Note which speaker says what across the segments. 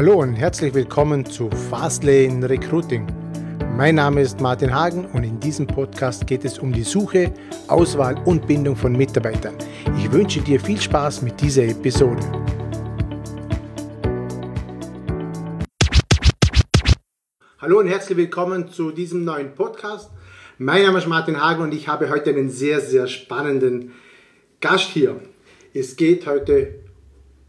Speaker 1: Hallo und herzlich willkommen zu Fastlane Recruiting. Mein Name ist Martin Hagen und in diesem Podcast geht es um die Suche, Auswahl und Bindung von Mitarbeitern. Ich wünsche dir viel Spaß mit dieser Episode. Hallo und herzlich willkommen zu diesem neuen Podcast. Mein Name ist Martin Hagen und ich habe heute einen sehr, sehr spannenden Gast hier. Es geht heute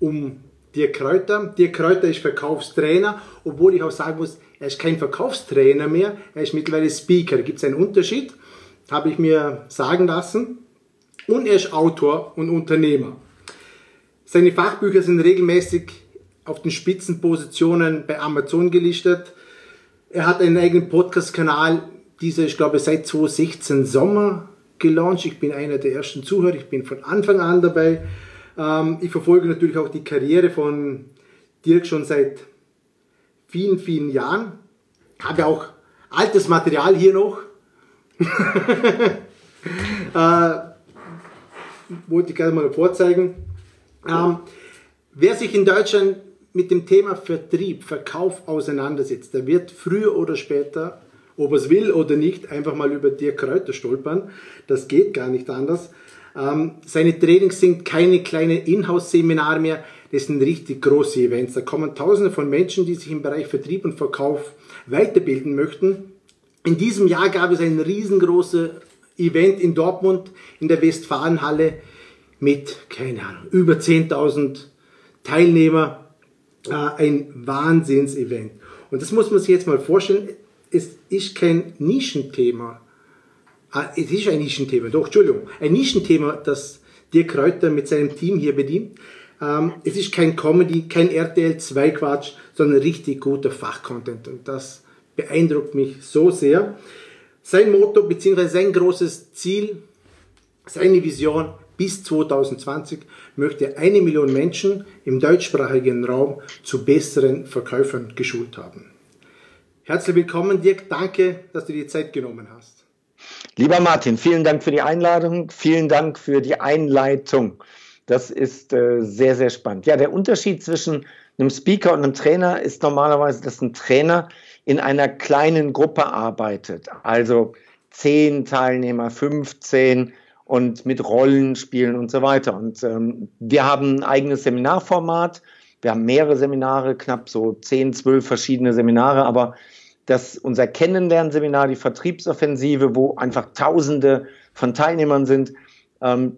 Speaker 1: um Dirk Kräuter. Dirk Kräuter ist Verkaufstrainer, obwohl ich auch sagen muss, er ist kein Verkaufstrainer mehr, er ist mittlerweile Speaker. Gibt es einen Unterschied, habe ich mir sagen lassen. Und er ist Autor und Unternehmer. Seine Fachbücher sind regelmäßig auf den Spitzenpositionen bei Amazon gelistet. Er hat einen eigenen Podcast-Kanal, dieser ist, glaube ich, seit 2016 Sommer gelauncht. Ich bin einer der ersten Zuhörer, ich bin von Anfang an dabei. Ähm, ich verfolge natürlich auch die Karriere von Dirk schon seit vielen, vielen Jahren. Habe auch altes Material hier noch. äh, wollte ich gerne mal vorzeigen. Ähm, wer sich in Deutschland mit dem Thema Vertrieb, Verkauf auseinandersetzt, der wird früher oder später, ob er es will oder nicht, einfach mal über Dirk Kräuter stolpern. Das geht gar nicht anders. Ähm, seine Trainings sind keine kleinen Inhouse-Seminare mehr, das sind richtig große Events. Da kommen Tausende von Menschen, die sich im Bereich Vertrieb und Verkauf weiterbilden möchten. In diesem Jahr gab es ein riesengroßes Event in Dortmund in der Westfalenhalle mit, keine Ahnung, über 10.000 Teilnehmer. Äh, ein Wahnsinns-Event. Und das muss man sich jetzt mal vorstellen. Es ist kein Nischenthema Ah, es ist ein Nischenthema, doch, Entschuldigung, ein Nischenthema, das Dirk Kräuter mit seinem Team hier bedient. Ähm, es ist kein Comedy, kein RTL 2 Quatsch, sondern richtig guter Fachcontent und das beeindruckt mich so sehr. Sein Motto bzw. sein großes Ziel, seine Vision bis 2020 möchte eine Million Menschen im deutschsprachigen Raum zu besseren Verkäufern geschult haben. Herzlich willkommen, Dirk. Danke, dass du dir Zeit genommen hast.
Speaker 2: Lieber Martin, vielen Dank für die Einladung, vielen Dank für die Einleitung. Das ist äh, sehr, sehr spannend. Ja, der Unterschied zwischen einem Speaker und einem Trainer ist normalerweise, dass ein Trainer in einer kleinen Gruppe arbeitet. Also zehn Teilnehmer, 15 und mit Rollenspielen und so weiter. Und ähm, wir haben ein eigenes Seminarformat. Wir haben mehrere Seminare, knapp so zehn, zwölf verschiedene Seminare, aber dass unser Kennenlernseminar, die Vertriebsoffensive, wo einfach Tausende von Teilnehmern sind, ähm,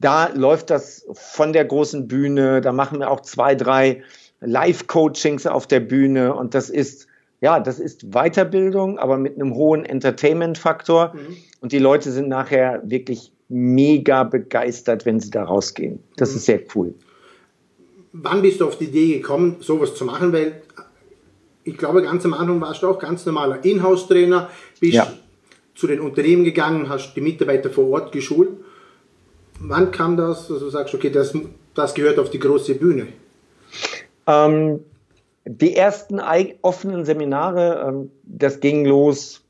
Speaker 2: da läuft das von der großen Bühne. Da machen wir auch zwei, drei Live-Coachings auf der Bühne und das ist ja, das ist Weiterbildung, aber mit einem hohen Entertainment-Faktor. Mhm. Und die Leute sind nachher wirklich mega begeistert, wenn sie da rausgehen. Das mhm. ist sehr cool.
Speaker 1: Wann bist du auf die Idee gekommen, sowas zu machen? Weil ich glaube, ganz am Anfang warst du auch ganz normaler Inhouse-Trainer, bist ja. zu den Unternehmen gegangen, hast die Mitarbeiter vor Ort geschult. Wann kam das, dass du sagst, okay, das, das gehört auf die große Bühne?
Speaker 2: Ähm, die ersten offenen Seminare, ähm, das ging los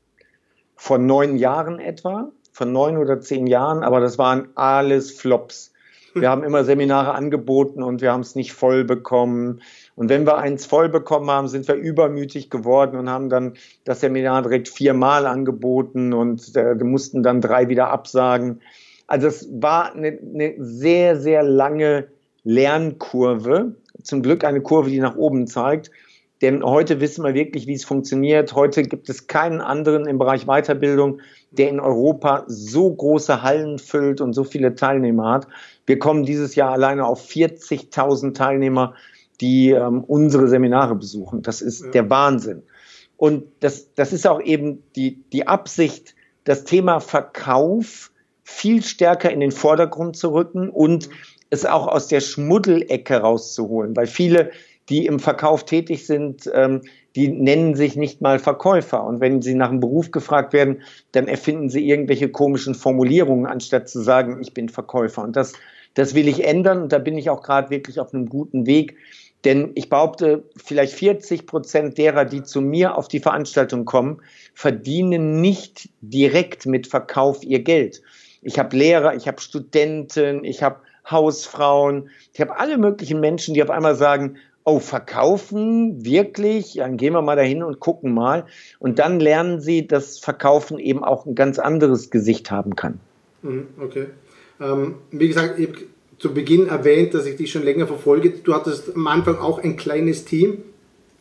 Speaker 2: vor neun Jahren etwa, von neun oder zehn Jahren, aber das waren alles Flops. Wir haben immer Seminare angeboten und wir haben es nicht voll bekommen. Und wenn wir eins voll bekommen haben, sind wir übermütig geworden und haben dann das Seminar direkt viermal angeboten und äh, mussten dann drei wieder absagen. Also es war eine, eine sehr, sehr lange Lernkurve. Zum Glück eine Kurve, die nach oben zeigt. Denn heute wissen wir wirklich, wie es funktioniert. Heute gibt es keinen anderen im Bereich Weiterbildung, der in Europa so große Hallen füllt und so viele Teilnehmer hat. Wir kommen dieses Jahr alleine auf 40.000 Teilnehmer die ähm, unsere Seminare besuchen. Das ist ja. der Wahnsinn. Und das, das ist auch eben die, die Absicht, das Thema Verkauf viel stärker in den Vordergrund zu rücken und mhm. es auch aus der Schmuddelecke rauszuholen, weil viele, die im Verkauf tätig sind, ähm, die nennen sich nicht mal Verkäufer. Und wenn sie nach einem Beruf gefragt werden, dann erfinden sie irgendwelche komischen Formulierungen, anstatt zu sagen, ich bin Verkäufer. Und das, das will ich ändern. Und da bin ich auch gerade wirklich auf einem guten Weg, denn ich behaupte, vielleicht 40 Prozent derer, die zu mir auf die Veranstaltung kommen, verdienen nicht direkt mit Verkauf ihr Geld. Ich habe Lehrer, ich habe Studenten, ich habe Hausfrauen, ich habe alle möglichen Menschen, die auf einmal sagen, oh, verkaufen wirklich, dann gehen wir mal dahin und gucken mal. Und dann lernen sie, dass Verkaufen eben auch ein ganz anderes Gesicht haben kann.
Speaker 1: Mhm, okay. Ähm, wie gesagt, ich zu Beginn erwähnt, dass ich dich schon länger verfolge. Du hattest am Anfang auch ein kleines Team,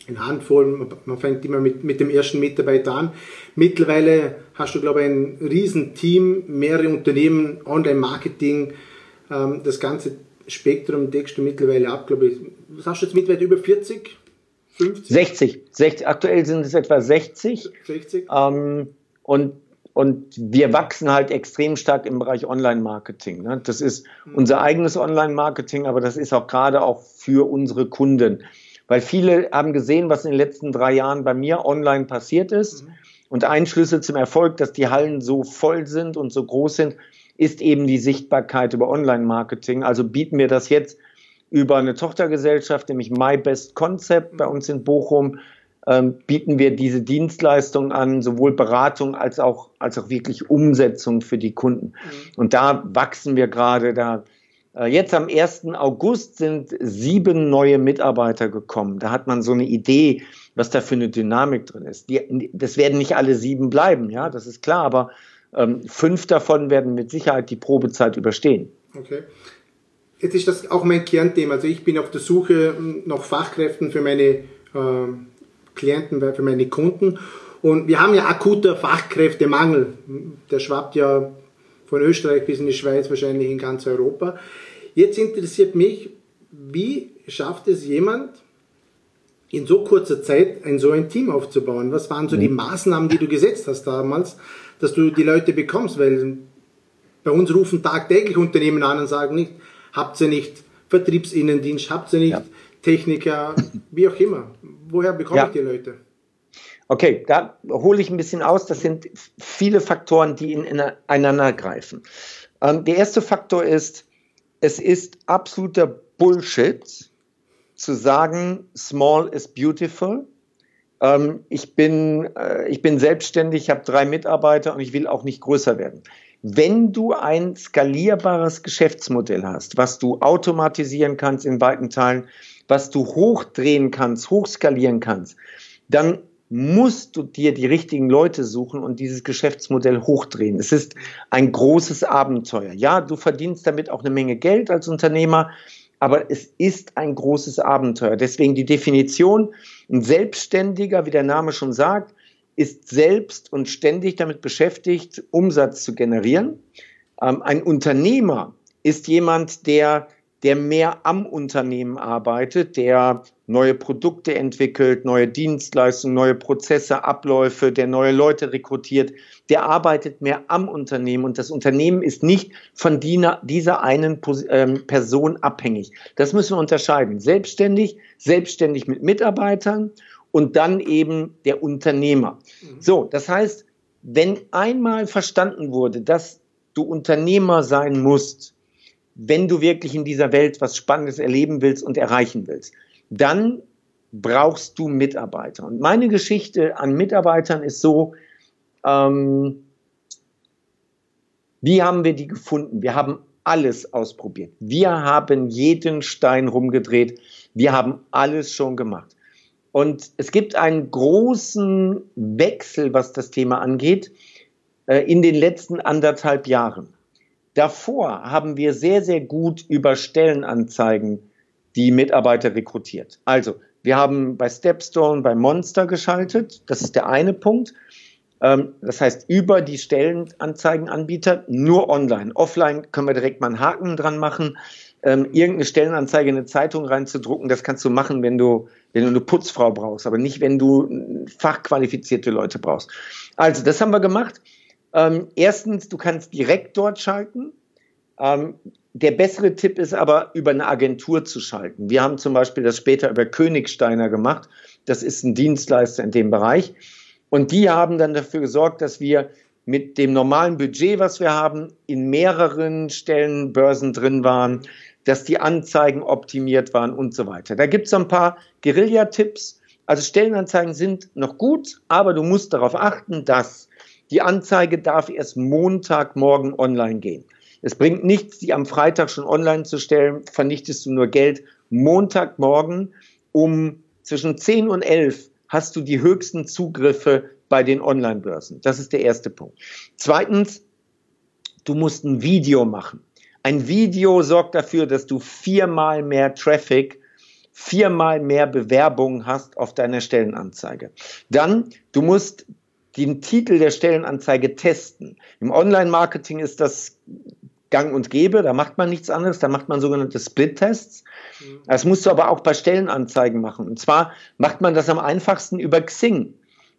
Speaker 1: eine Handvoll, man fängt immer mit, mit dem ersten Mitarbeiter an. Mittlerweile hast du, glaube ich, ein Riesenteam, mehrere Unternehmen, Online-Marketing, ähm, das ganze Spektrum deckst du mittlerweile ab, glaube ich. Was hast du jetzt mittlerweile über 40?
Speaker 2: 50? 60. 60. Aktuell sind es etwa 60. 60. Ähm, und, und wir wachsen halt extrem stark im Bereich Online-Marketing. Ne? Das ist mhm. unser eigenes Online-Marketing, aber das ist auch gerade auch für unsere Kunden. Weil viele haben gesehen, was in den letzten drei Jahren bei mir online passiert ist. Mhm. Und ein Schlüssel zum Erfolg, dass die Hallen so voll sind und so groß sind, ist eben die Sichtbarkeit über Online-Marketing. Also bieten wir das jetzt über eine Tochtergesellschaft, nämlich My Best Concept bei uns in Bochum, ähm, bieten wir diese Dienstleistung an, sowohl Beratung als auch, als auch wirklich Umsetzung für die Kunden. Mhm. Und da wachsen wir gerade. Da äh, jetzt am 1. August sind sieben neue Mitarbeiter gekommen. Da hat man so eine Idee, was da für eine Dynamik drin ist. Die, das werden nicht alle sieben bleiben, ja, das ist klar, aber ähm, fünf davon werden mit Sicherheit die Probezeit überstehen.
Speaker 1: Okay. Jetzt ist das auch mein Kernthema. Also ich bin auf der Suche nach Fachkräften für meine äh, Klienten, für meine Kunden. Und wir haben ja akuter Fachkräftemangel. Der schwappt ja von Österreich bis in die Schweiz, wahrscheinlich in ganz Europa. Jetzt interessiert mich, wie schafft es jemand, in so kurzer Zeit ein so ein Team aufzubauen? Was waren so die mhm. Maßnahmen, die du gesetzt hast damals, dass du die Leute bekommst, weil bei uns rufen tagtäglich Unternehmen an und sagen nicht, habt ihr nicht Vertriebsinnendienst, habt ihr nicht ja. Techniker, wie auch immer. Woher bekomme ja. ich die Leute?
Speaker 2: Okay, da hole ich ein bisschen aus. Das sind viele Faktoren, die ineinander greifen. Ähm, der erste Faktor ist, es ist absoluter Bullshit zu sagen, small is beautiful ähm, ich, bin, äh, ich bin selbstständig, ich habe drei Mitarbeiter und ich will auch nicht größer werden. Wenn du ein skalierbares Geschäftsmodell hast, was du automatisieren kannst in weiten Teilen, was du hochdrehen kannst, hochskalieren kannst, dann musst du dir die richtigen Leute suchen und dieses Geschäftsmodell hochdrehen. Es ist ein großes Abenteuer. Ja, du verdienst damit auch eine Menge Geld als Unternehmer, aber es ist ein großes Abenteuer. Deswegen die Definition, ein Selbstständiger, wie der Name schon sagt, ist selbst und ständig damit beschäftigt, Umsatz zu generieren. Ähm, ein Unternehmer ist jemand, der der mehr am Unternehmen arbeitet, der neue Produkte entwickelt, neue Dienstleistungen, neue Prozesse, Abläufe, der neue Leute rekrutiert, der arbeitet mehr am Unternehmen und das Unternehmen ist nicht von dieser einen ähm, Person abhängig. Das müssen wir unterscheiden. Selbstständig, selbstständig mit Mitarbeitern und dann eben der Unternehmer. Mhm. So, das heißt, wenn einmal verstanden wurde, dass du Unternehmer sein musst, wenn du wirklich in dieser Welt was Spannendes erleben willst und erreichen willst, dann brauchst du Mitarbeiter. Und meine Geschichte an Mitarbeitern ist so, ähm, wie haben wir die gefunden? Wir haben alles ausprobiert. Wir haben jeden Stein rumgedreht. Wir haben alles schon gemacht. Und es gibt einen großen Wechsel, was das Thema angeht, äh, in den letzten anderthalb Jahren. Davor haben wir sehr, sehr gut über Stellenanzeigen die Mitarbeiter rekrutiert. Also, wir haben bei Stepstone, bei Monster geschaltet. Das ist der eine Punkt. Ähm, das heißt, über die Stellenanzeigenanbieter nur online. Offline können wir direkt mal einen Haken dran machen. Ähm, irgendeine Stellenanzeige in eine Zeitung reinzudrucken, das kannst du machen, wenn du, wenn du eine Putzfrau brauchst, aber nicht, wenn du fachqualifizierte Leute brauchst. Also, das haben wir gemacht. Ähm, erstens, du kannst direkt dort schalten. Ähm, der bessere Tipp ist aber, über eine Agentur zu schalten. Wir haben zum Beispiel das später über Königsteiner gemacht. Das ist ein Dienstleister in dem Bereich. Und die haben dann dafür gesorgt, dass wir mit dem normalen Budget, was wir haben, in mehreren Stellenbörsen drin waren, dass die Anzeigen optimiert waren und so weiter. Da gibt es ein paar Guerilla-Tipps. Also Stellenanzeigen sind noch gut, aber du musst darauf achten, dass die Anzeige darf erst Montagmorgen online gehen. Es bringt nichts, die am Freitag schon online zu stellen, vernichtest du nur Geld. Montagmorgen um zwischen 10 und 11 hast du die höchsten Zugriffe bei den Online-Börsen. Das ist der erste Punkt. Zweitens, du musst ein Video machen. Ein Video sorgt dafür, dass du viermal mehr Traffic, viermal mehr Bewerbungen hast auf deiner Stellenanzeige. Dann, du musst den Titel der Stellenanzeige testen. Im Online-Marketing ist das gang und gäbe, da macht man nichts anderes, da macht man sogenannte Split-Tests. Mhm. Das musst du aber auch bei Stellenanzeigen machen. Und zwar macht man das am einfachsten über Xing.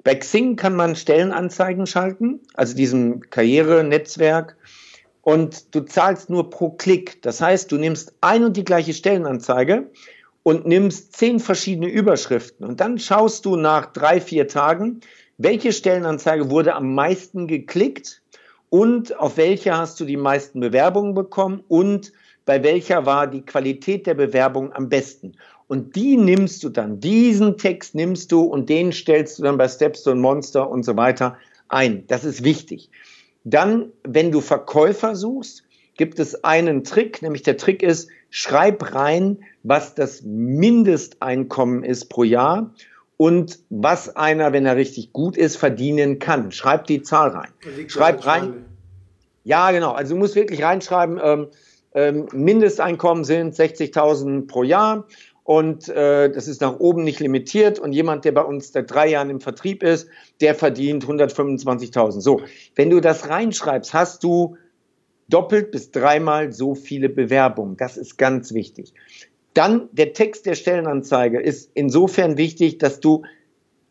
Speaker 2: Bei Xing kann man Stellenanzeigen schalten, also diesem Karrierenetzwerk, und du zahlst nur pro Klick. Das heißt, du nimmst ein und die gleiche Stellenanzeige und nimmst zehn verschiedene Überschriften und dann schaust du nach drei, vier Tagen, welche Stellenanzeige wurde am meisten geklickt und auf welche hast du die meisten Bewerbungen bekommen und bei welcher war die Qualität der Bewerbung am besten. Und die nimmst du dann, diesen Text nimmst du und den stellst du dann bei Stepstone Monster und so weiter ein. Das ist wichtig. Dann, wenn du Verkäufer suchst, gibt es einen Trick, nämlich der Trick ist, schreib rein, was das Mindesteinkommen ist pro Jahr und was einer, wenn er richtig gut ist, verdienen kann. Schreib die Zahl rein. Schreib rein. Ja, genau. Also du musst wirklich reinschreiben, ähm, ähm, Mindesteinkommen sind 60.000 pro Jahr und äh, das ist nach oben nicht limitiert und jemand, der bei uns seit drei Jahren im Vertrieb ist, der verdient 125.000. So, wenn du das reinschreibst, hast du doppelt bis dreimal so viele Bewerbungen. Das ist ganz wichtig. Dann der Text der Stellenanzeige ist insofern wichtig, dass du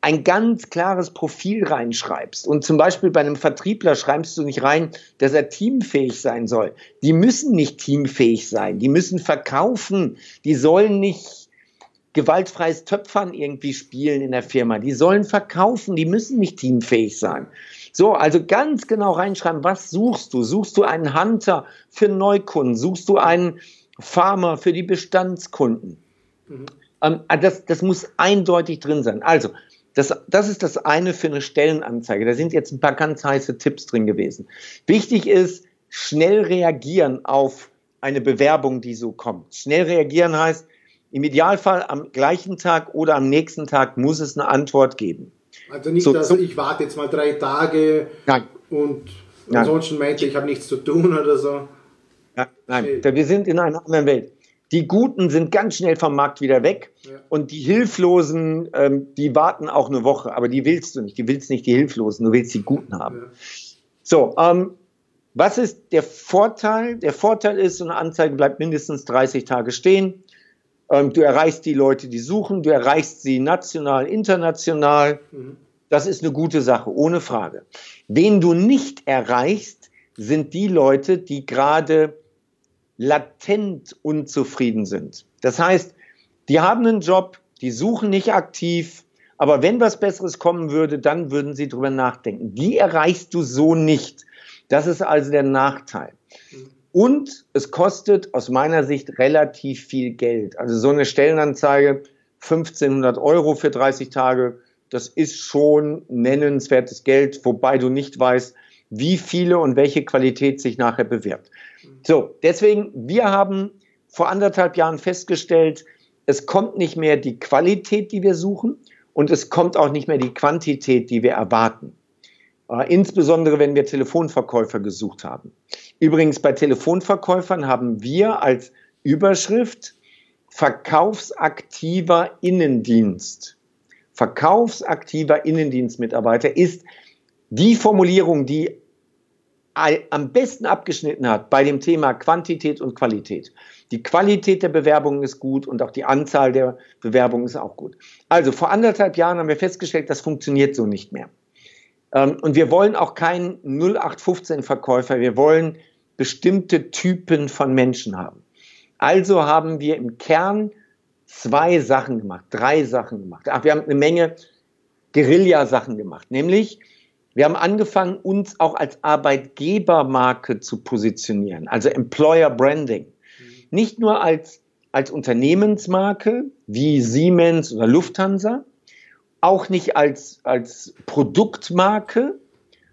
Speaker 2: ein ganz klares Profil reinschreibst. Und zum Beispiel bei einem Vertriebler schreibst du nicht rein, dass er teamfähig sein soll. Die müssen nicht teamfähig sein. Die müssen verkaufen. Die sollen nicht gewaltfreies Töpfern irgendwie spielen in der Firma. Die sollen verkaufen. Die müssen nicht teamfähig sein. So, also ganz genau reinschreiben, was suchst du? Suchst du einen Hunter für Neukunden? Suchst du einen Farmer für die Bestandskunden. Mhm. Ähm, ah, das, das muss eindeutig drin sein. Also, das, das ist das eine für eine Stellenanzeige. Da sind jetzt ein paar ganz heiße Tipps drin gewesen. Wichtig ist, schnell reagieren auf eine Bewerbung, die so kommt. Schnell reagieren heißt, im Idealfall am gleichen Tag oder am nächsten Tag muss es eine Antwort geben.
Speaker 1: Also nicht, so, dass ich warte jetzt mal drei Tage nein. und ansonsten meinte ich habe nichts zu tun oder so.
Speaker 2: Nein, okay. wir sind in einer anderen Welt. Die Guten sind ganz schnell vom Markt wieder weg ja. und die Hilflosen, ähm, die warten auch eine Woche, aber die willst du nicht. Du willst nicht die Hilflosen, du willst die Guten haben. Ja. So, ähm, was ist der Vorteil? Der Vorteil ist, so eine Anzeige bleibt mindestens 30 Tage stehen. Ähm, du erreichst die Leute, die suchen, du erreichst sie national, international. Mhm. Das ist eine gute Sache, ohne Frage. Wen du nicht erreichst, sind die Leute, die gerade latent unzufrieden sind. Das heißt, die haben einen Job, die suchen nicht aktiv, aber wenn was Besseres kommen würde, dann würden sie drüber nachdenken. Die erreichst du so nicht. Das ist also der Nachteil. Und es kostet aus meiner Sicht relativ viel Geld. Also so eine Stellenanzeige, 1500 Euro für 30 Tage, das ist schon nennenswertes Geld, wobei du nicht weißt, wie viele und welche Qualität sich nachher bewirbt. So, deswegen, wir haben vor anderthalb Jahren festgestellt, es kommt nicht mehr die Qualität, die wir suchen, und es kommt auch nicht mehr die Quantität, die wir erwarten. Äh, insbesondere, wenn wir Telefonverkäufer gesucht haben. Übrigens, bei Telefonverkäufern haben wir als Überschrift verkaufsaktiver Innendienst. Verkaufsaktiver Innendienstmitarbeiter ist die Formulierung, die am besten abgeschnitten hat bei dem Thema Quantität und Qualität. Die Qualität der Bewerbungen ist gut und auch die Anzahl der Bewerbungen ist auch gut. Also vor anderthalb Jahren haben wir festgestellt, das funktioniert so nicht mehr. Ähm, und wir wollen auch keinen 0815-Verkäufer, wir wollen bestimmte Typen von Menschen haben. Also haben wir im Kern zwei Sachen gemacht, drei Sachen gemacht. Ach, wir haben eine Menge Guerilla-Sachen gemacht, nämlich wir haben angefangen, uns auch als Arbeitgebermarke zu positionieren, also Employer Branding. Nicht nur als, als Unternehmensmarke wie Siemens oder Lufthansa, auch nicht als, als Produktmarke,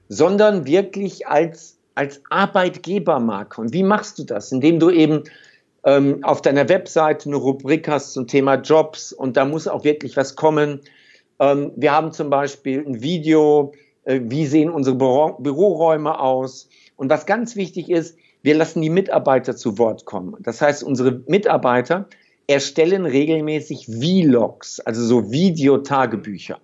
Speaker 2: sondern wirklich als, als Arbeitgebermarke. Und wie machst du das? Indem du eben ähm, auf deiner Webseite eine Rubrik hast zum Thema Jobs und da muss auch wirklich was kommen. Ähm, wir haben zum Beispiel ein Video, wie sehen unsere Büro Büroräume aus. Und was ganz wichtig ist, wir lassen die Mitarbeiter zu Wort kommen. Das heißt, unsere Mitarbeiter erstellen regelmäßig Vlogs, also so Videotagebücher.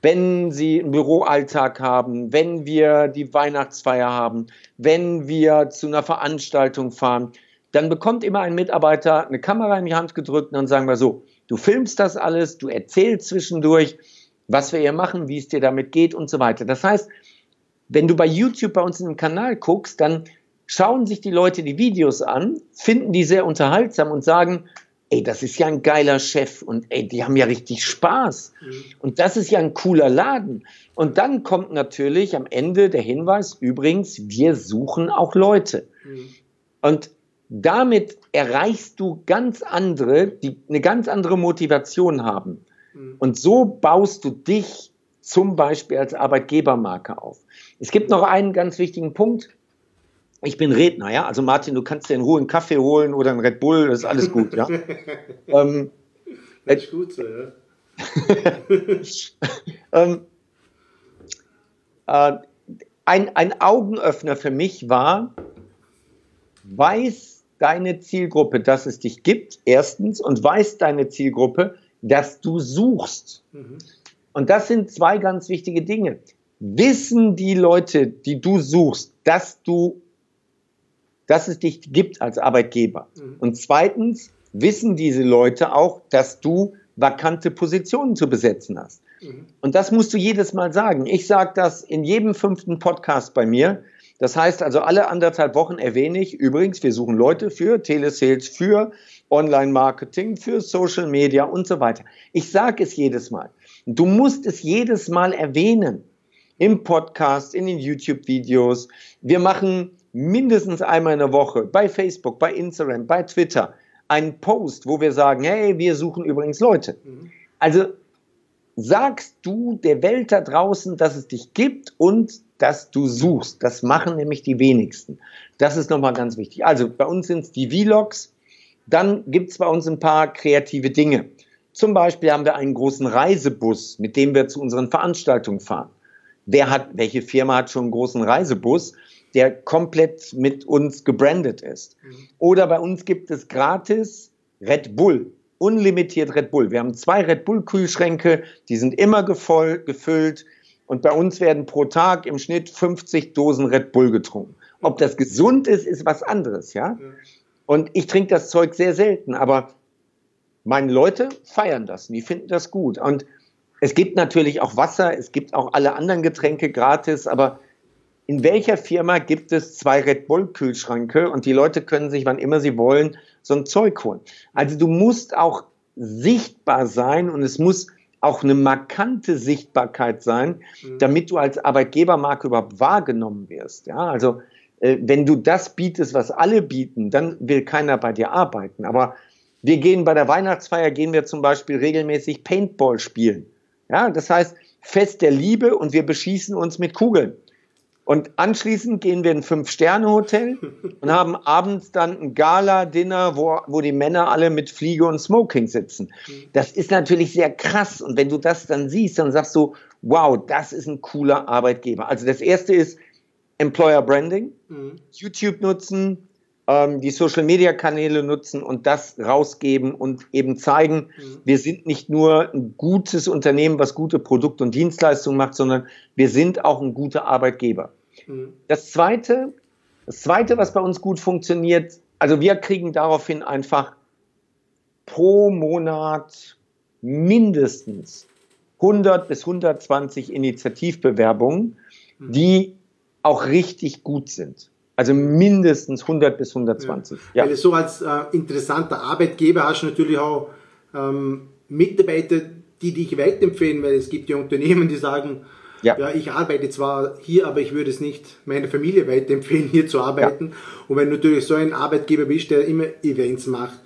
Speaker 2: Wenn sie einen Büroalltag haben, wenn wir die Weihnachtsfeier haben, wenn wir zu einer Veranstaltung fahren, dann bekommt immer ein Mitarbeiter eine Kamera in die Hand gedrückt und dann sagen wir so, du filmst das alles, du erzählst zwischendurch, was wir hier machen, wie es dir damit geht und so weiter. Das heißt, wenn du bei YouTube bei uns in den Kanal guckst, dann schauen sich die Leute die Videos an, finden die sehr unterhaltsam und sagen, ey, das ist ja ein geiler Chef und ey, die haben ja richtig Spaß. Mhm. Und das ist ja ein cooler Laden. Und dann kommt natürlich am Ende der Hinweis, übrigens, wir suchen auch Leute. Mhm. Und damit erreichst du ganz andere, die eine ganz andere Motivation haben. Mhm. Und so baust du dich zum Beispiel als Arbeitgebermarke auf. Es gibt noch einen ganz wichtigen Punkt. Ich bin Redner, ja. Also Martin, du kannst dir in Ruhe einen Kaffee holen oder einen Red Bull, das ist alles gut, ja. ähm, das ist gut so, ja. ähm, äh, ein, ein Augenöffner für mich war, weiß deine Zielgruppe, dass es dich gibt, erstens, und weiß deine Zielgruppe, dass du suchst. Mhm. Und das sind zwei ganz wichtige Dinge. Wissen die Leute, die du suchst, dass du, dass es dich gibt als Arbeitgeber? Mhm. Und zweitens wissen diese Leute auch, dass du vakante Positionen zu besetzen hast. Mhm. Und das musst du jedes Mal sagen. Ich sage das in jedem fünften Podcast bei mir. Das heißt also, alle anderthalb Wochen erwähne ich, übrigens, wir suchen Leute für Telesales, für Online-Marketing, für Social Media und so weiter. Ich sage es jedes Mal. Du musst es jedes Mal erwähnen. Im Podcast, in den YouTube-Videos. Wir machen mindestens einmal in der Woche bei Facebook, bei Instagram, bei Twitter einen Post, wo wir sagen, hey, wir suchen übrigens Leute. Mhm. Also sagst du der Welt da draußen, dass es dich gibt und dass du suchst. Das machen nämlich die wenigsten. Das ist nochmal ganz wichtig. Also bei uns sind es die Vlogs, dann gibt es bei uns ein paar kreative Dinge. Zum Beispiel haben wir einen großen Reisebus, mit dem wir zu unseren Veranstaltungen fahren. Wer hat, welche Firma hat schon einen großen Reisebus, der komplett mit uns gebrandet ist? Mhm. Oder bei uns gibt es gratis Red Bull, unlimitiert Red Bull. Wir haben zwei Red Bull Kühlschränke, die sind immer gevoll, gefüllt und bei uns werden pro Tag im Schnitt 50 Dosen Red Bull getrunken. Ob das gesund ist, ist was anderes, ja? Und ich trinke das Zeug sehr selten, aber meine Leute feiern das, die finden das gut. Und es gibt natürlich auch Wasser, es gibt auch alle anderen Getränke gratis, aber in welcher Firma gibt es zwei Red Bull Kühlschränke und die Leute können sich, wann immer sie wollen, so ein Zeug holen? Also du musst auch sichtbar sein und es muss auch eine markante Sichtbarkeit sein, mhm. damit du als Arbeitgebermarke überhaupt wahrgenommen wirst. Ja, also wenn du das bietest, was alle bieten, dann will keiner bei dir arbeiten. Aber wir gehen bei der Weihnachtsfeier, gehen wir zum Beispiel regelmäßig Paintball spielen. Ja, das heißt Fest der Liebe und wir beschießen uns mit Kugeln. Und anschließend gehen wir in ein Fünf-Sterne-Hotel und haben abends dann ein Gala-Dinner, wo, wo die Männer alle mit Fliege und Smoking sitzen. Das ist natürlich sehr krass. Und wenn du das dann siehst, dann sagst du, wow, das ist ein cooler Arbeitgeber. Also das erste ist, Employer Branding, mhm. YouTube nutzen, ähm, die Social Media Kanäle nutzen und das rausgeben und eben zeigen, mhm. wir sind nicht nur ein gutes Unternehmen, was gute Produkte und Dienstleistungen macht, sondern wir sind auch ein guter Arbeitgeber. Mhm. Das zweite, das zweite, was bei uns gut funktioniert, also wir kriegen daraufhin einfach pro Monat mindestens 100 bis 120 Initiativbewerbungen, mhm. die auch richtig gut sind. Also mindestens 100 bis 120.
Speaker 1: Ja. ja. Weil so als äh, interessanter Arbeitgeber hast du natürlich auch ähm, Mitarbeiter, die dich weiterempfehlen, weil es gibt ja Unternehmen, die sagen, ja. ja. ich arbeite zwar hier, aber ich würde es nicht meiner Familie weiterempfehlen, hier zu arbeiten. Ja. Und wenn du natürlich so ein Arbeitgeber bist, der immer Events macht,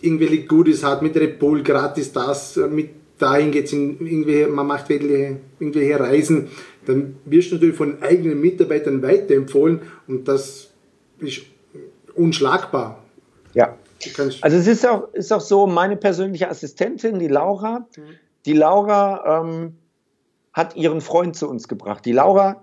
Speaker 1: irgendwelche Goodies hat, mit Red Bull, gratis das, mit dahin geht's in irgendwie, man macht irgendwelche, irgendwelche Reisen, dann wirst du natürlich von eigenen Mitarbeitern weiterempfohlen und das ist unschlagbar.
Speaker 2: Ja. Also es ist auch, ist auch so, meine persönliche Assistentin, die Laura, mhm. die Laura ähm, hat ihren Freund zu uns gebracht. Die Laura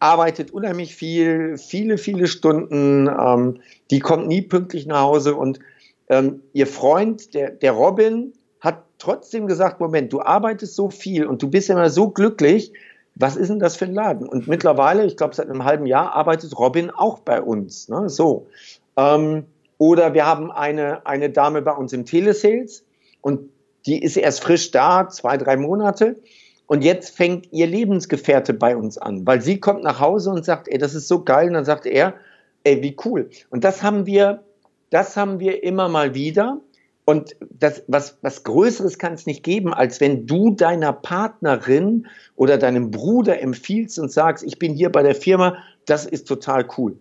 Speaker 2: arbeitet unheimlich viel, viele, viele Stunden, ähm, die kommt nie pünktlich nach Hause und ähm, ihr Freund, der, der Robin, hat trotzdem gesagt, Moment, du arbeitest so viel und du bist immer so glücklich, was ist denn das für ein Laden? Und mittlerweile, ich glaube seit einem halben Jahr, arbeitet Robin auch bei uns. Ne? So. Ähm, oder wir haben eine, eine Dame bei uns im Telesales und die ist erst frisch da, zwei, drei Monate. Und jetzt fängt ihr Lebensgefährte bei uns an, weil sie kommt nach Hause und sagt, ey, das ist so geil. Und dann sagt er, ey, wie cool. Und das haben wir, das haben wir immer mal wieder. Und das, was, was Größeres kann es nicht geben, als wenn du deiner Partnerin oder deinem Bruder empfiehlst und sagst, ich bin hier bei der Firma, das ist total cool.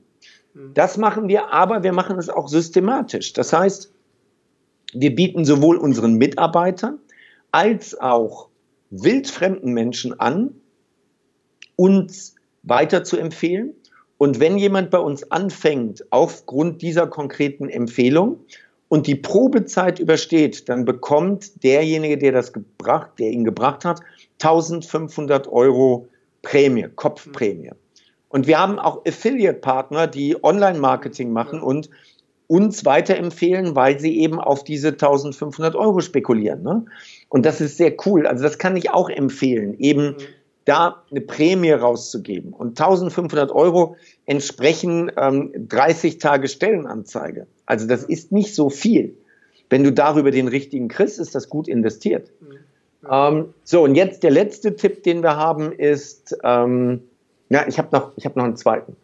Speaker 2: Mhm. Das machen wir, aber wir machen es auch systematisch. Das heißt, wir bieten sowohl unseren Mitarbeitern als auch wildfremden Menschen an, uns weiter zu empfehlen. Und wenn jemand bei uns anfängt, aufgrund dieser konkreten Empfehlung und die Probezeit übersteht, dann bekommt derjenige, der das gebracht, der ihn gebracht hat, 1500 Euro Prämie, Kopfprämie. Und wir haben auch Affiliate-Partner, die Online-Marketing machen und uns weiterempfehlen, weil sie eben auf diese 1500 Euro spekulieren. Ne? Und das ist sehr cool. Also das kann ich auch empfehlen, eben mhm. da eine Prämie rauszugeben. Und 1500 Euro entsprechen ähm, 30 Tage Stellenanzeige. Also das ist nicht so viel. Wenn du darüber den richtigen kriegst, ist das gut investiert. Mhm. Ähm, so, und jetzt der letzte Tipp, den wir haben, ist, ähm, ja, ich habe noch, hab noch einen zweiten.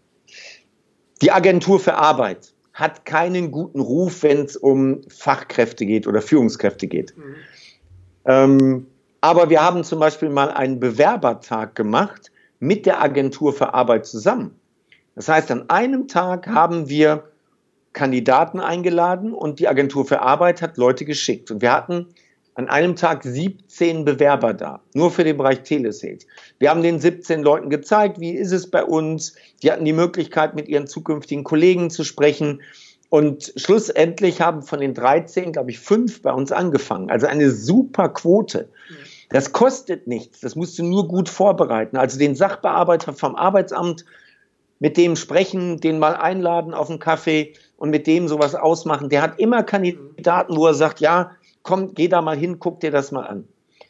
Speaker 2: Die Agentur für Arbeit hat keinen guten Ruf, wenn es um Fachkräfte geht oder Führungskräfte geht. Mhm. Ähm, aber wir haben zum Beispiel mal einen Bewerbertag gemacht mit der Agentur für Arbeit zusammen. Das heißt, an einem Tag haben wir Kandidaten eingeladen und die Agentur für Arbeit hat Leute geschickt. Und wir hatten an einem Tag 17 Bewerber da, nur für den Bereich Telesales. Wir haben den 17 Leuten gezeigt, wie ist es bei uns. Die hatten die Möglichkeit, mit ihren zukünftigen Kollegen zu sprechen. Und schlussendlich haben von den 13, glaube ich, fünf bei uns angefangen. Also eine super Quote. Das kostet nichts. Das musst du nur gut vorbereiten. Also den Sachbearbeiter vom Arbeitsamt, mit dem sprechen, den mal einladen auf einen Kaffee und mit dem sowas ausmachen. Der hat immer Kandidaten, wo er sagt, ja, komm, geh da mal hin, guck dir das mal an.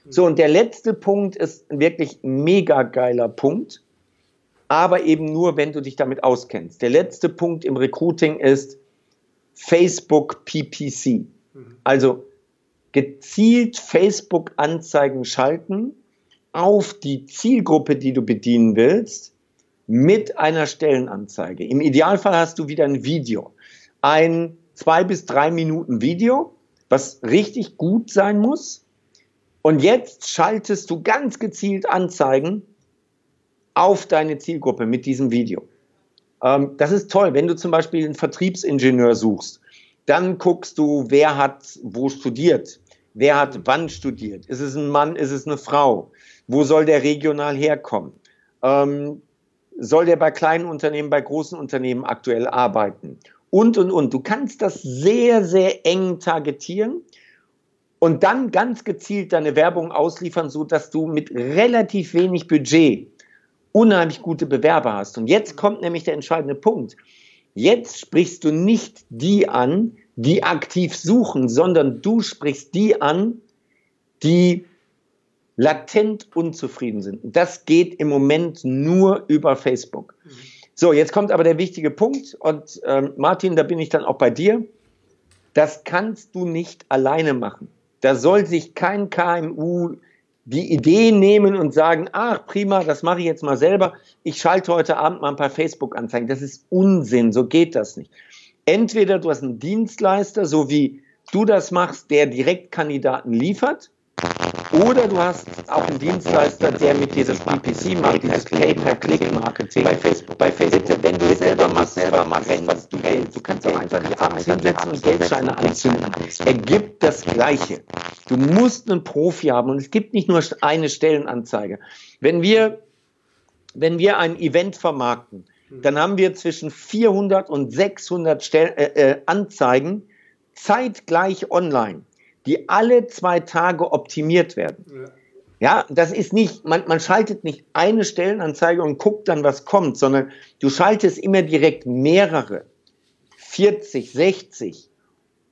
Speaker 2: So, und der letzte Punkt ist ein wirklich mega geiler Punkt, aber eben nur, wenn du dich damit auskennst. Der letzte Punkt im Recruiting ist Facebook PPC. Also gezielt Facebook-Anzeigen schalten auf die Zielgruppe, die du bedienen willst, mit einer Stellenanzeige. Im Idealfall hast du wieder ein Video. Ein zwei bis drei Minuten Video, was richtig gut sein muss. Und jetzt schaltest du ganz gezielt Anzeigen auf deine Zielgruppe mit diesem Video. Ähm, das ist toll. Wenn du zum Beispiel einen Vertriebsingenieur suchst, dann guckst du, wer hat wo studiert, wer hat wann studiert. Ist es ein Mann, ist es eine Frau? Wo soll der regional herkommen? Ähm, soll der bei kleinen Unternehmen, bei großen Unternehmen aktuell arbeiten? und, und, und. Du kannst das sehr, sehr eng targetieren und dann ganz gezielt deine Werbung ausliefern, so dass du mit relativ wenig Budget unheimlich gute Bewerber hast. Und jetzt kommt nämlich der entscheidende Punkt. Jetzt sprichst du nicht die an, die aktiv suchen, sondern du sprichst die an, die latent unzufrieden sind. Das geht im Moment nur über Facebook. So, jetzt kommt aber der wichtige Punkt und ähm, Martin, da bin ich dann auch bei dir. Das kannst du nicht alleine machen. Da soll sich kein KMU die Idee nehmen und sagen, ach prima, das mache ich jetzt mal selber. Ich schalte heute Abend mal ein paar Facebook-Anzeigen. Das ist Unsinn, so geht das nicht. Entweder du hast einen Dienstleister, so wie du das machst, der direkt Kandidaten liefert, oder du hast auch einen Dienstleister, der mit dieses PPC macht, dieses Pay-per-Click-Marketing bei Facebook. Bei Facebook, wenn du es selber machst, selber machst, was du willst, du kannst auch einfach die Apps hinsetzen und Geldscheine anzünden. Ergibt das Gleiche. Du musst einen Profi haben und es gibt nicht nur eine Stellenanzeige. Wenn wir, wenn wir ein Event vermarkten, dann haben wir zwischen 400 und 600 Stell äh, äh, Anzeigen, zeitgleich online, die alle zwei Tage optimiert werden. Ja. Ja, das ist nicht, man, man schaltet nicht eine Stellenanzeige und guckt dann, was kommt, sondern du schaltest immer direkt mehrere. 40, 60.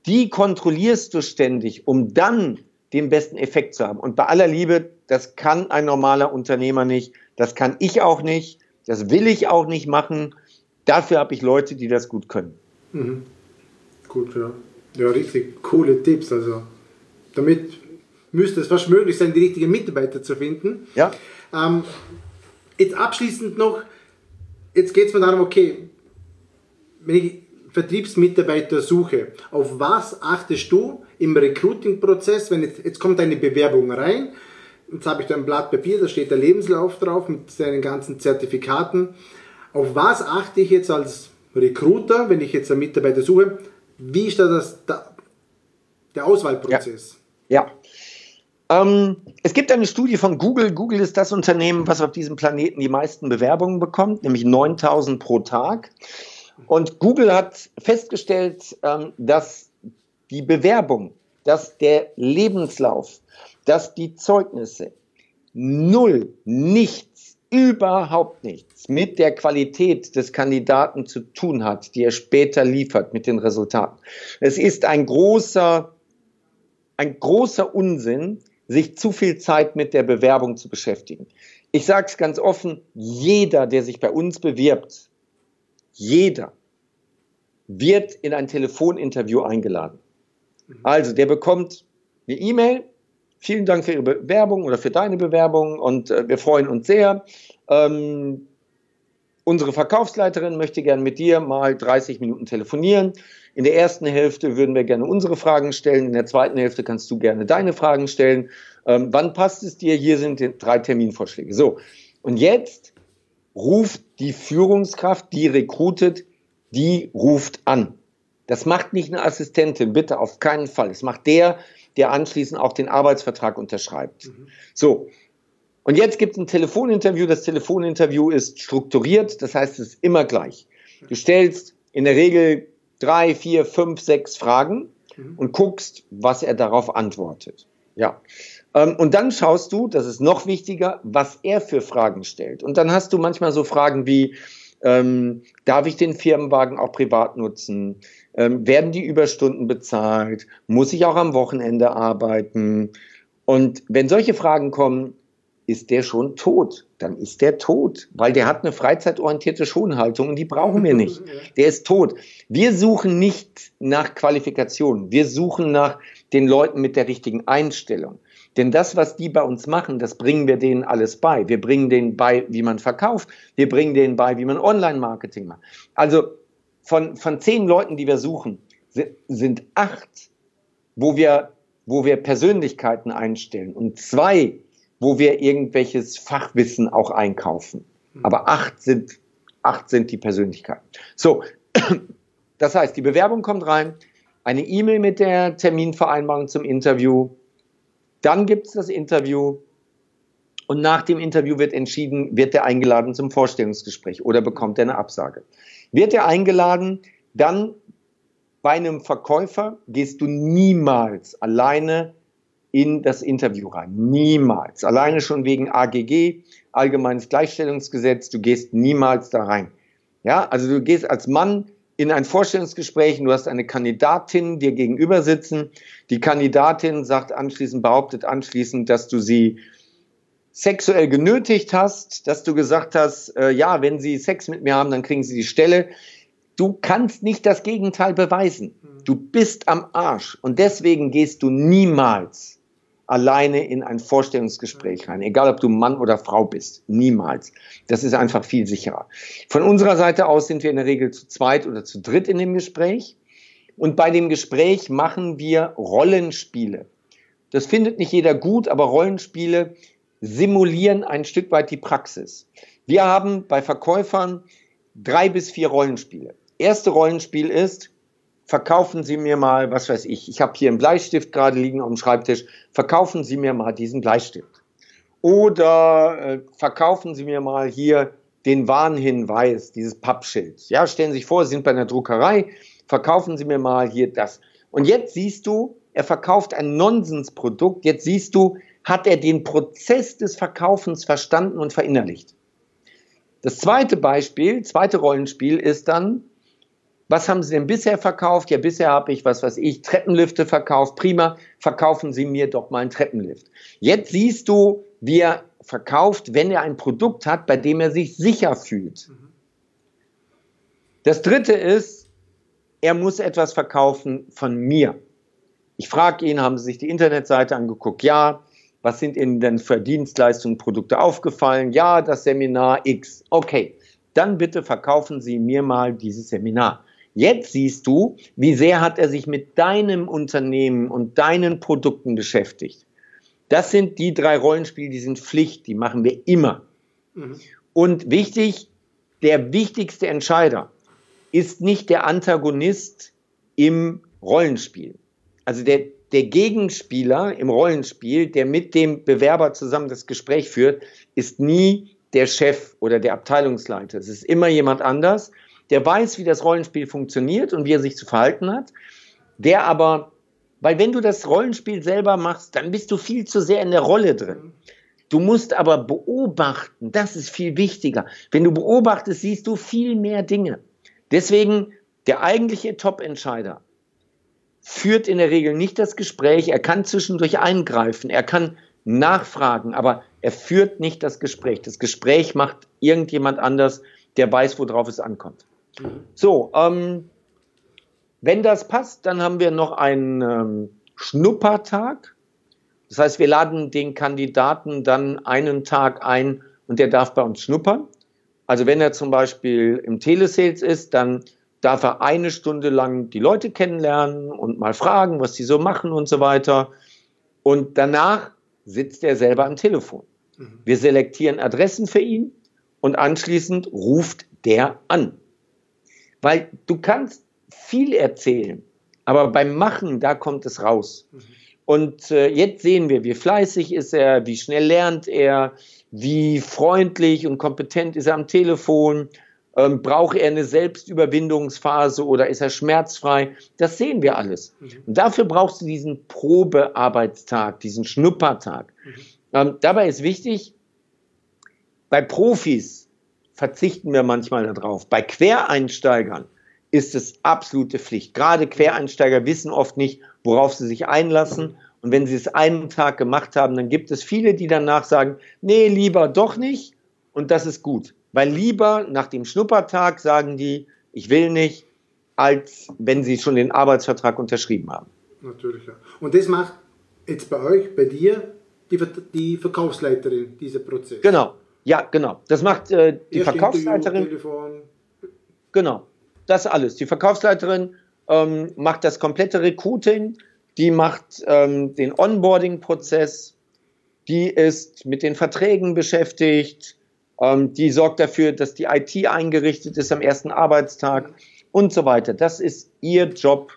Speaker 2: Die kontrollierst du ständig, um dann den besten Effekt zu haben. Und bei aller Liebe, das kann ein normaler Unternehmer nicht, das kann ich auch nicht, das will ich auch nicht machen. Dafür habe ich Leute, die das gut können.
Speaker 1: Mhm. Gut, ja. Ja, richtig coole Tipps. Also damit müsste es fast möglich sein, die richtigen Mitarbeiter zu finden.
Speaker 2: Ja.
Speaker 1: Ähm, jetzt abschließend noch, jetzt geht es mir darum, okay, wenn ich Vertriebsmitarbeiter suche, auf was achtest du im Recruiting-Prozess, wenn jetzt, jetzt kommt eine Bewerbung rein, jetzt habe ich da ein Blatt Papier, da steht der Lebenslauf drauf mit seinen ganzen Zertifikaten. Auf was achte ich jetzt als Recruiter, wenn ich jetzt einen Mitarbeiter suche? Wie ist da das, der Auswahlprozess?
Speaker 2: Ja. Ja. Ähm, es gibt eine Studie von Google. Google ist das Unternehmen, was auf diesem Planeten die meisten Bewerbungen bekommt, nämlich 9000 pro Tag. Und Google hat festgestellt, ähm, dass die Bewerbung, dass der Lebenslauf, dass die Zeugnisse null, nichts, überhaupt nichts mit der Qualität des Kandidaten zu tun hat, die er später liefert mit den Resultaten. Es ist ein großer, ein großer Unsinn, sich zu viel Zeit mit der Bewerbung zu beschäftigen. Ich sage es ganz offen, jeder, der sich bei uns bewirbt, jeder wird in ein Telefoninterview eingeladen. Mhm. Also der bekommt eine E-Mail, vielen Dank für Ihre Bewerbung oder für deine Bewerbung und äh, wir freuen uns sehr. Ähm, unsere Verkaufsleiterin möchte gerne mit dir mal 30 Minuten telefonieren. In der ersten Hälfte würden wir gerne unsere Fragen stellen. In der zweiten Hälfte kannst du gerne deine Fragen stellen. Ähm, wann passt es dir? Hier sind drei Terminvorschläge. So. Und jetzt ruft die Führungskraft, die rekrutet, die ruft an. Das macht nicht eine Assistentin, bitte auf keinen Fall. Das macht der, der anschließend auch den Arbeitsvertrag unterschreibt. Mhm. So. Und jetzt gibt es ein Telefoninterview. Das Telefoninterview ist strukturiert, das heißt, es ist immer gleich. Du stellst in der Regel drei, vier, fünf, sechs Fragen mhm. und guckst, was er darauf antwortet. Ja. Ähm, und dann schaust du, das ist noch wichtiger, was er für Fragen stellt. Und dann hast du manchmal so Fragen wie, ähm, darf ich den Firmenwagen auch privat nutzen? Ähm, werden die Überstunden bezahlt? Muss ich auch am Wochenende arbeiten? Und wenn solche Fragen kommen, ist der schon tot. Dann ist der tot, weil der hat eine freizeitorientierte Schonhaltung und die brauchen wir nicht. Der ist tot. Wir suchen nicht nach Qualifikation. Wir suchen nach den Leuten mit der richtigen Einstellung. Denn das, was die bei uns machen, das bringen wir denen alles bei. Wir bringen denen bei, wie man verkauft. Wir bringen denen bei, wie man Online-Marketing macht. Also von, von zehn Leuten, die wir suchen, sind acht, wo wir, wo wir Persönlichkeiten einstellen und zwei, wo wir irgendwelches Fachwissen auch einkaufen. Mhm. Aber acht sind, acht sind die Persönlichkeiten. So, das heißt, die Bewerbung kommt rein, eine E-Mail mit der Terminvereinbarung zum Interview, dann gibt es das Interview und nach dem Interview wird entschieden, wird er eingeladen zum Vorstellungsgespräch oder bekommt er eine Absage. Wird er eingeladen, dann bei einem Verkäufer gehst du niemals alleine in das Interview rein. Niemals. Alleine schon wegen AGG, Allgemeines Gleichstellungsgesetz, du gehst niemals da rein. Ja, also du gehst als Mann in ein Vorstellungsgespräch und du hast eine Kandidatin dir gegenüber sitzen. Die Kandidatin sagt anschließend, behauptet anschließend, dass du sie sexuell genötigt hast, dass du gesagt hast, äh, ja, wenn sie Sex mit mir haben, dann kriegen sie die Stelle. Du kannst nicht das Gegenteil beweisen. Du bist am Arsch und deswegen gehst du niemals alleine in ein Vorstellungsgespräch rein, egal ob du Mann oder Frau bist. Niemals. Das ist einfach viel sicherer. Von unserer Seite aus sind wir in der Regel zu zweit oder zu dritt in dem Gespräch. Und bei dem Gespräch machen wir Rollenspiele. Das findet nicht jeder gut, aber Rollenspiele simulieren ein Stück weit die Praxis. Wir haben bei Verkäufern drei bis vier Rollenspiele. Erste Rollenspiel ist, verkaufen Sie mir mal, was weiß ich, ich habe hier einen Bleistift gerade liegen auf dem Schreibtisch, verkaufen Sie mir mal diesen Bleistift. Oder äh, verkaufen Sie mir mal hier den Warnhinweis, dieses Pappschild. Ja, stellen Sie sich vor, Sie sind bei einer Druckerei, verkaufen Sie mir mal hier das. Und jetzt siehst du, er verkauft ein Nonsensprodukt. Jetzt siehst du, hat er den Prozess des Verkaufens verstanden und verinnerlicht. Das zweite Beispiel, zweite Rollenspiel ist dann, was haben Sie denn bisher verkauft? Ja, bisher habe ich, was weiß ich, Treppenlifte verkauft. Prima, verkaufen Sie mir doch mal einen Treppenlift. Jetzt siehst du, wie er verkauft, wenn er ein Produkt hat, bei dem er sich sicher fühlt. Das dritte ist, er muss etwas verkaufen von mir. Ich frage ihn, haben Sie sich die Internetseite angeguckt? Ja. Was sind Ihnen denn für Dienstleistungen, Produkte aufgefallen? Ja, das Seminar X. Okay, dann bitte verkaufen Sie mir mal dieses Seminar. Jetzt siehst du, wie sehr hat er sich mit deinem Unternehmen und deinen Produkten beschäftigt. Das sind die drei Rollenspiele, die sind Pflicht, die machen wir immer. Mhm. Und wichtig, der wichtigste Entscheider ist nicht der Antagonist im Rollenspiel. Also der, der Gegenspieler im Rollenspiel, der mit dem Bewerber zusammen das Gespräch führt, ist nie der Chef oder der Abteilungsleiter. Es ist immer jemand anders der weiß, wie das Rollenspiel funktioniert und wie er sich zu verhalten hat, der aber, weil wenn du das Rollenspiel selber machst, dann bist du viel zu sehr in der Rolle drin. Du musst aber beobachten, das ist viel wichtiger. Wenn du beobachtest, siehst du viel mehr Dinge. Deswegen der eigentliche Top-Entscheider führt in der Regel nicht das Gespräch, er kann zwischendurch eingreifen, er kann nachfragen, aber er führt nicht das Gespräch. Das Gespräch macht irgendjemand anders, der weiß, worauf es ankommt. So, ähm, wenn das passt, dann haben wir noch einen ähm, Schnuppertag. Das heißt, wir laden den Kandidaten dann einen Tag ein und der darf bei uns schnuppern. Also wenn er zum Beispiel im Telesales ist, dann darf er eine Stunde lang die Leute kennenlernen und mal fragen, was sie so machen und so weiter. Und danach sitzt er selber am Telefon. Mhm. Wir selektieren Adressen für ihn und anschließend ruft der an. Weil du kannst viel erzählen, aber beim Machen, da kommt es raus. Mhm. Und äh, jetzt sehen wir, wie fleißig ist er, wie schnell lernt er, wie freundlich und kompetent ist er am Telefon, ähm, braucht er eine Selbstüberwindungsphase oder ist er schmerzfrei? Das sehen wir alles. Mhm. Und dafür brauchst du diesen Probearbeitstag, diesen Schnuppertag. Mhm. Ähm, dabei ist wichtig, bei Profis, verzichten wir manchmal darauf. Bei Quereinsteigern ist es absolute Pflicht. Gerade Quereinsteiger wissen oft nicht, worauf sie sich einlassen. Und wenn sie es einen Tag gemacht haben, dann gibt es viele, die danach sagen, nee, lieber doch nicht. Und das ist gut. Weil lieber nach dem Schnuppertag sagen die, ich will nicht, als wenn sie schon den Arbeitsvertrag unterschrieben haben.
Speaker 1: Natürlich, ja. Und das macht jetzt bei euch, bei dir, die, die Verkaufsleiterin, dieser Prozess.
Speaker 2: Genau, ja, genau. Das macht äh, die Erst Verkaufsleiterin. Genau, das alles. Die Verkaufsleiterin ähm, macht das komplette Recruiting, die macht ähm, den Onboarding-Prozess, die ist mit den Verträgen beschäftigt, ähm, die sorgt dafür, dass die IT eingerichtet ist am ersten Arbeitstag und so weiter. Das ist ihr Job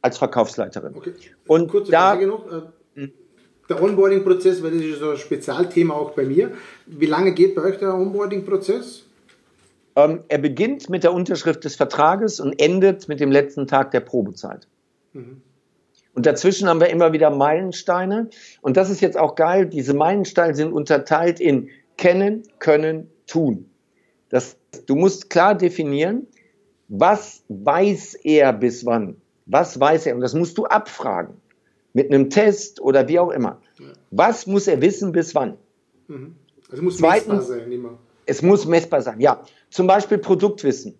Speaker 2: als Verkaufsleiterin. Okay.
Speaker 1: Und Kurze da, Frage noch. Der Onboarding-Prozess, weil das ist so ein Spezialthema auch bei mir. Wie lange geht bei euch der Onboarding-Prozess?
Speaker 2: Ähm, er beginnt mit der Unterschrift des Vertrages und endet mit dem letzten Tag der Probezeit. Mhm. Und dazwischen haben wir immer wieder Meilensteine. Und das ist jetzt auch geil. Diese Meilensteine sind unterteilt in kennen, können, tun. Das, du musst klar definieren, was weiß er bis wann? Was weiß er? Und das musst du abfragen mit einem Test oder wie auch immer. Was muss er wissen bis wann?
Speaker 1: Mhm. Also muss Zweitens, messbar sein, immer.
Speaker 2: Es muss messbar sein, ja. Zum Beispiel Produktwissen.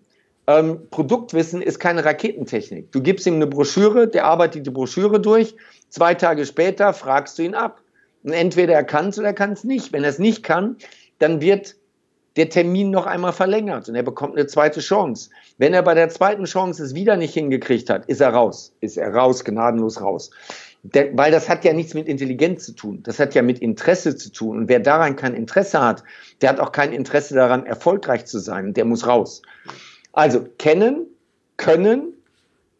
Speaker 2: Ähm, Produktwissen ist keine Raketentechnik. Du gibst ihm eine Broschüre, der arbeitet die Broschüre durch. Zwei Tage später fragst du ihn ab. Und entweder er kann es oder er kann es nicht. Wenn er es nicht kann, dann wird der Termin noch einmal verlängert und er bekommt eine zweite Chance. Wenn er bei der zweiten Chance es wieder nicht hingekriegt hat, ist er raus. Ist er raus, gnadenlos raus. Weil das hat ja nichts mit Intelligenz zu tun. Das hat ja mit Interesse zu tun. Und wer daran kein Interesse hat, der hat auch kein Interesse daran, erfolgreich zu sein. Der muss raus. Also kennen, können.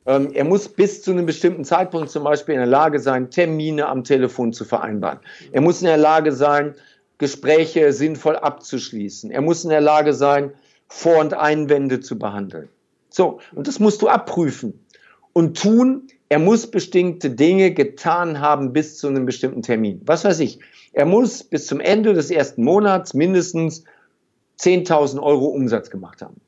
Speaker 2: Ähm, er muss bis zu einem bestimmten Zeitpunkt zum Beispiel in der Lage sein, Termine am Telefon zu vereinbaren. Er muss in der Lage sein, Gespräche sinnvoll abzuschließen. Er muss in der Lage sein, Vor- und Einwände zu behandeln. So, und das musst du abprüfen. Und tun er muss bestimmte Dinge getan haben bis zu einem bestimmten Termin. Was weiß ich. Er muss bis zum Ende des ersten Monats mindestens 10.000 Euro Umsatz gemacht haben.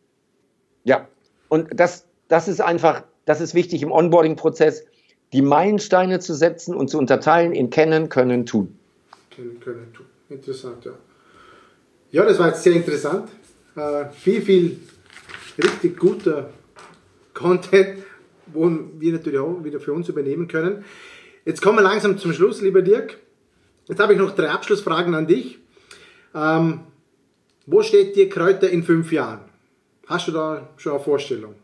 Speaker 2: Ja, und das, das ist einfach, das ist wichtig im Onboarding-Prozess, die Meilensteine zu setzen und zu unterteilen in kennen, können, tun.
Speaker 1: Kennen, können, tun. Interessant, ja. Ja, das war jetzt sehr interessant. Äh, viel, viel richtig guter Content, wo wir natürlich auch wieder für uns übernehmen können. Jetzt kommen wir langsam zum Schluss, lieber Dirk. Jetzt habe ich noch drei Abschlussfragen an dich. Ähm, wo steht dir Kräuter in fünf Jahren? Hast du da schon eine Vorstellung?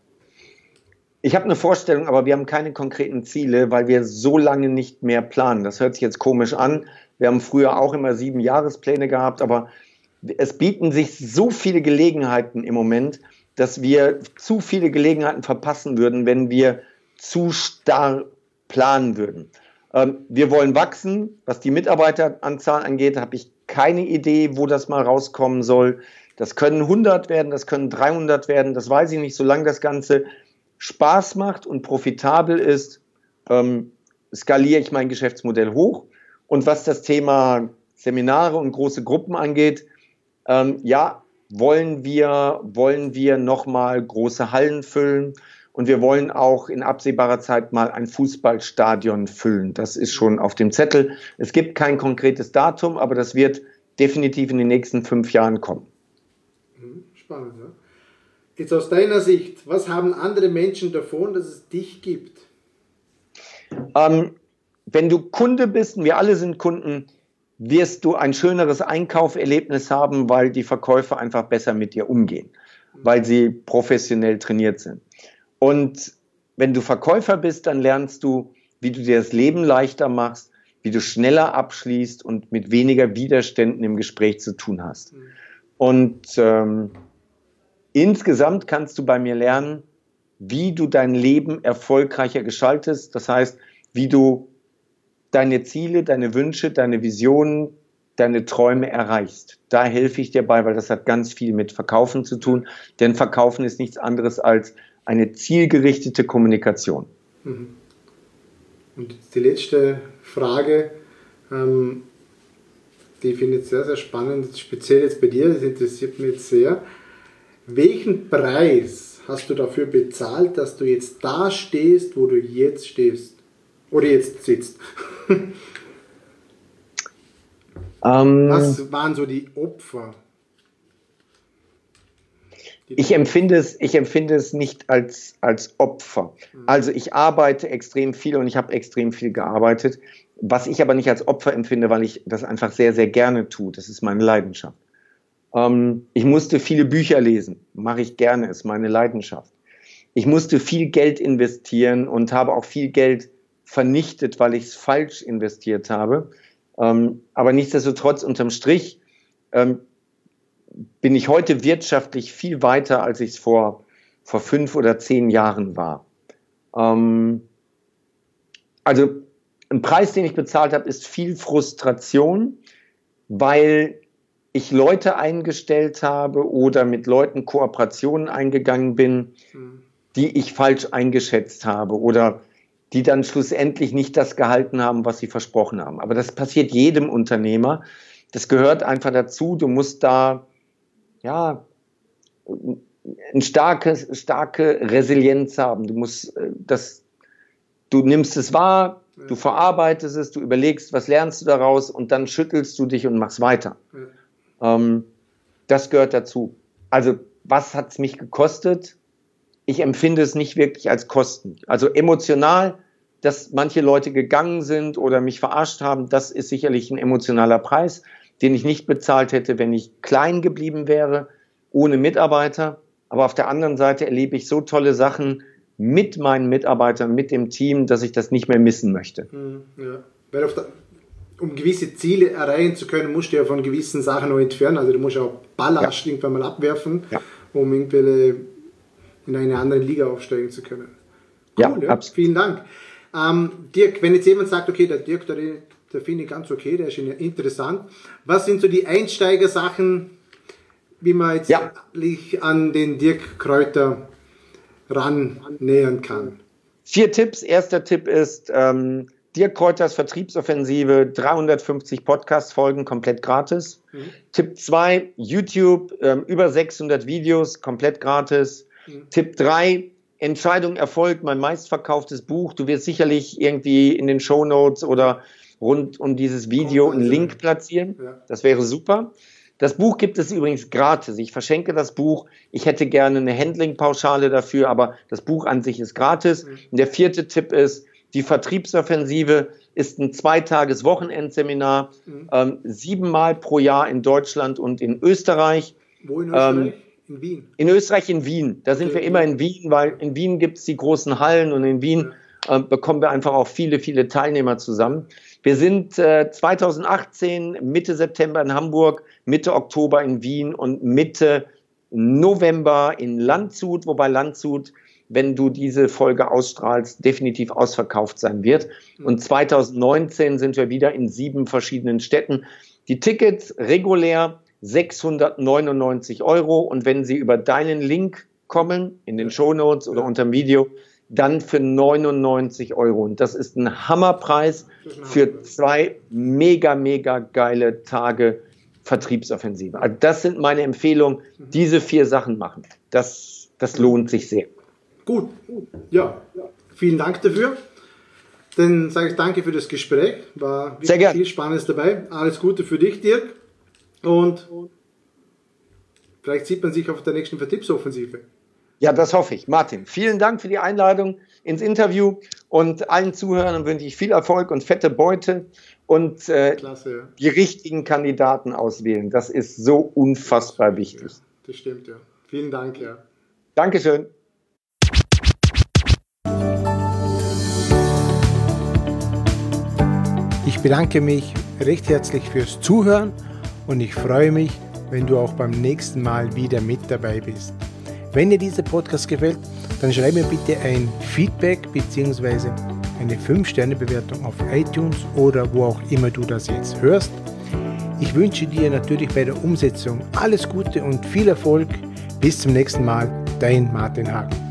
Speaker 2: Ich habe eine Vorstellung, aber wir haben keine konkreten Ziele, weil wir so lange nicht mehr planen. Das hört sich jetzt komisch an. Wir haben früher auch immer sieben Jahrespläne gehabt, aber es bieten sich so viele Gelegenheiten im Moment, dass wir zu viele Gelegenheiten verpassen würden, wenn wir zu starr planen würden. Ähm, wir wollen wachsen. Was die Mitarbeiteranzahl angeht, habe ich keine Idee, wo das mal rauskommen soll. Das können 100 werden, das können 300 werden, das weiß ich nicht. Solange das Ganze Spaß macht und profitabel ist, ähm, skaliere ich mein Geschäftsmodell hoch. Und was das Thema Seminare und große Gruppen angeht, ähm, ja, wollen wir, wollen wir nochmal große Hallen füllen und wir wollen auch in absehbarer Zeit mal ein Fußballstadion füllen. Das ist schon auf dem Zettel. Es gibt kein konkretes Datum, aber das wird definitiv in den nächsten fünf Jahren kommen.
Speaker 1: Mhm, spannend, ja. Jetzt aus deiner Sicht, was haben andere Menschen davon, dass es dich gibt?
Speaker 2: Ähm, wenn du Kunde bist, und wir alle sind Kunden, wirst du ein schöneres Einkauferlebnis haben, weil die Verkäufer einfach besser mit dir umgehen, weil sie professionell trainiert sind. Und wenn du Verkäufer bist, dann lernst du, wie du dir das Leben leichter machst, wie du schneller abschließt und mit weniger Widerständen im Gespräch zu tun hast. Und ähm, insgesamt kannst du bei mir lernen, wie du dein Leben erfolgreicher gestaltest. Das heißt, wie du deine Ziele, deine Wünsche, deine Visionen, deine Träume erreichst. Da helfe ich dir bei, weil das hat ganz viel mit Verkaufen zu tun. Denn Verkaufen ist nichts anderes als eine zielgerichtete Kommunikation. Mhm.
Speaker 1: Und die letzte Frage, ähm, die finde ich sehr, sehr spannend, speziell jetzt bei dir, das interessiert mich jetzt sehr. Welchen Preis hast du dafür bezahlt, dass du jetzt da stehst, wo du jetzt stehst? Oder jetzt sitzt? Ähm, Was waren so die Opfer?
Speaker 2: Die ich empfinde es, ich empfinde es nicht als, als Opfer. Mhm. Also ich arbeite extrem viel und ich habe extrem viel gearbeitet, was ich aber nicht als Opfer empfinde, weil ich das einfach sehr, sehr gerne tue. Das ist meine Leidenschaft. Ähm, ich musste viele Bücher lesen, mache ich gerne, ist meine Leidenschaft. Ich musste viel Geld investieren und habe auch viel Geld vernichtet, weil ich es falsch investiert habe. Ähm, aber nichtsdestotrotz unterm Strich ähm, bin ich heute wirtschaftlich viel weiter, als ich es vor, vor fünf oder zehn Jahren war. Ähm, also ein Preis, den ich bezahlt habe, ist viel Frustration, weil ich Leute eingestellt habe oder mit Leuten Kooperationen eingegangen bin, hm. die ich falsch eingeschätzt habe oder die dann schlussendlich nicht das gehalten haben, was sie versprochen haben. Aber das passiert jedem Unternehmer. Das gehört einfach dazu. Du musst da, ja, eine starke, starke Resilienz haben. Du musst äh, das, du nimmst es wahr, du verarbeitest es, du überlegst, was lernst du daraus und dann schüttelst du dich und machst weiter. Ja. Ähm, das gehört dazu. Also, was hat es mich gekostet? Ich empfinde es nicht wirklich als Kosten. Also emotional, dass manche Leute gegangen sind oder mich verarscht haben, das ist sicherlich ein emotionaler Preis, den ich nicht bezahlt hätte, wenn ich klein geblieben wäre, ohne Mitarbeiter. Aber auf der anderen Seite erlebe ich so tolle Sachen mit meinen Mitarbeitern, mit dem Team, dass ich das nicht mehr missen möchte.
Speaker 1: Hm, ja. Weil um gewisse Ziele erreichen zu können, musst du ja von gewissen Sachen noch entfernen. Also du musst auch Ballast ja. irgendwann mal abwerfen, ja. um irgendwelche in eine andere Liga aufsteigen zu können.
Speaker 2: Cool, ja, ja.
Speaker 1: Vielen Dank. Ähm, Dirk, wenn jetzt jemand sagt, okay, der Dirk, der, der finde ich ganz okay, der ist interessant. Was sind so die Einsteigersachen, wie man jetzt ja. an den Dirk Kräuter ran nähern kann?
Speaker 2: Vier Tipps. Erster Tipp ist ähm, Dirk Kräuters Vertriebsoffensive, 350 Podcast-Folgen komplett gratis. Mhm. Tipp 2, YouTube, ähm, über 600 Videos komplett gratis. Mhm. Tipp 3, Entscheidung Erfolg, mein meistverkauftes Buch. Du wirst sicherlich irgendwie in den Show Notes oder rund um dieses Video einen Link platzieren. Das wäre super. Das Buch gibt es übrigens gratis. Ich verschenke das Buch. Ich hätte gerne eine Handling-Pauschale dafür, aber das Buch an sich ist gratis. Mhm. Und der vierte Tipp ist, die Vertriebsoffensive ist ein zweitages Wochenendseminar, mhm. ähm, siebenmal pro Jahr in Deutschland und in Österreich.
Speaker 1: Wo in Österreich? Ähm, in Wien.
Speaker 2: In Österreich, in Wien. Da sind okay. wir immer in Wien, weil in Wien gibt es die großen Hallen und in Wien äh, bekommen wir einfach auch viele, viele Teilnehmer zusammen. Wir sind äh, 2018 Mitte September in Hamburg, Mitte Oktober in Wien und Mitte November in Landshut, wobei Landshut, wenn du diese Folge ausstrahlst, definitiv ausverkauft sein wird. Und 2019 sind wir wieder in sieben verschiedenen Städten. Die Tickets regulär 699 Euro und wenn sie über deinen Link kommen, in den Show Notes oder unter dem Video, dann für 99 Euro. Und das ist ein Hammerpreis für zwei mega, mega geile Tage Vertriebsoffensive. Also das sind meine Empfehlungen. Diese vier Sachen machen. Das, das lohnt sich sehr.
Speaker 1: Gut, ja, vielen Dank dafür. Dann sage ich danke für das Gespräch. War
Speaker 2: sehr
Speaker 1: viel Spannendes dabei. Alles Gute für dich, Dirk. Und vielleicht sieht man sich auf der nächsten Vertriebsoffensive.
Speaker 2: Ja, das hoffe ich. Martin, vielen Dank für die Einladung ins Interview und allen Zuhörern wünsche ich viel Erfolg und fette Beute und äh, Klasse, ja. die richtigen Kandidaten auswählen. Das ist so unfassbar wichtig. Ja,
Speaker 1: das stimmt, ja. Vielen Dank, ja.
Speaker 2: Dankeschön.
Speaker 1: Ich bedanke mich recht herzlich fürs Zuhören und ich freue mich, wenn du auch beim nächsten Mal wieder mit dabei bist. Wenn dir dieser Podcast gefällt, dann schreib mir bitte ein Feedback bzw. eine 5-Sterne-Bewertung auf iTunes oder wo auch immer du das jetzt hörst. Ich wünsche dir natürlich bei der Umsetzung alles Gute und viel Erfolg. Bis zum nächsten Mal, dein Martin Hagen.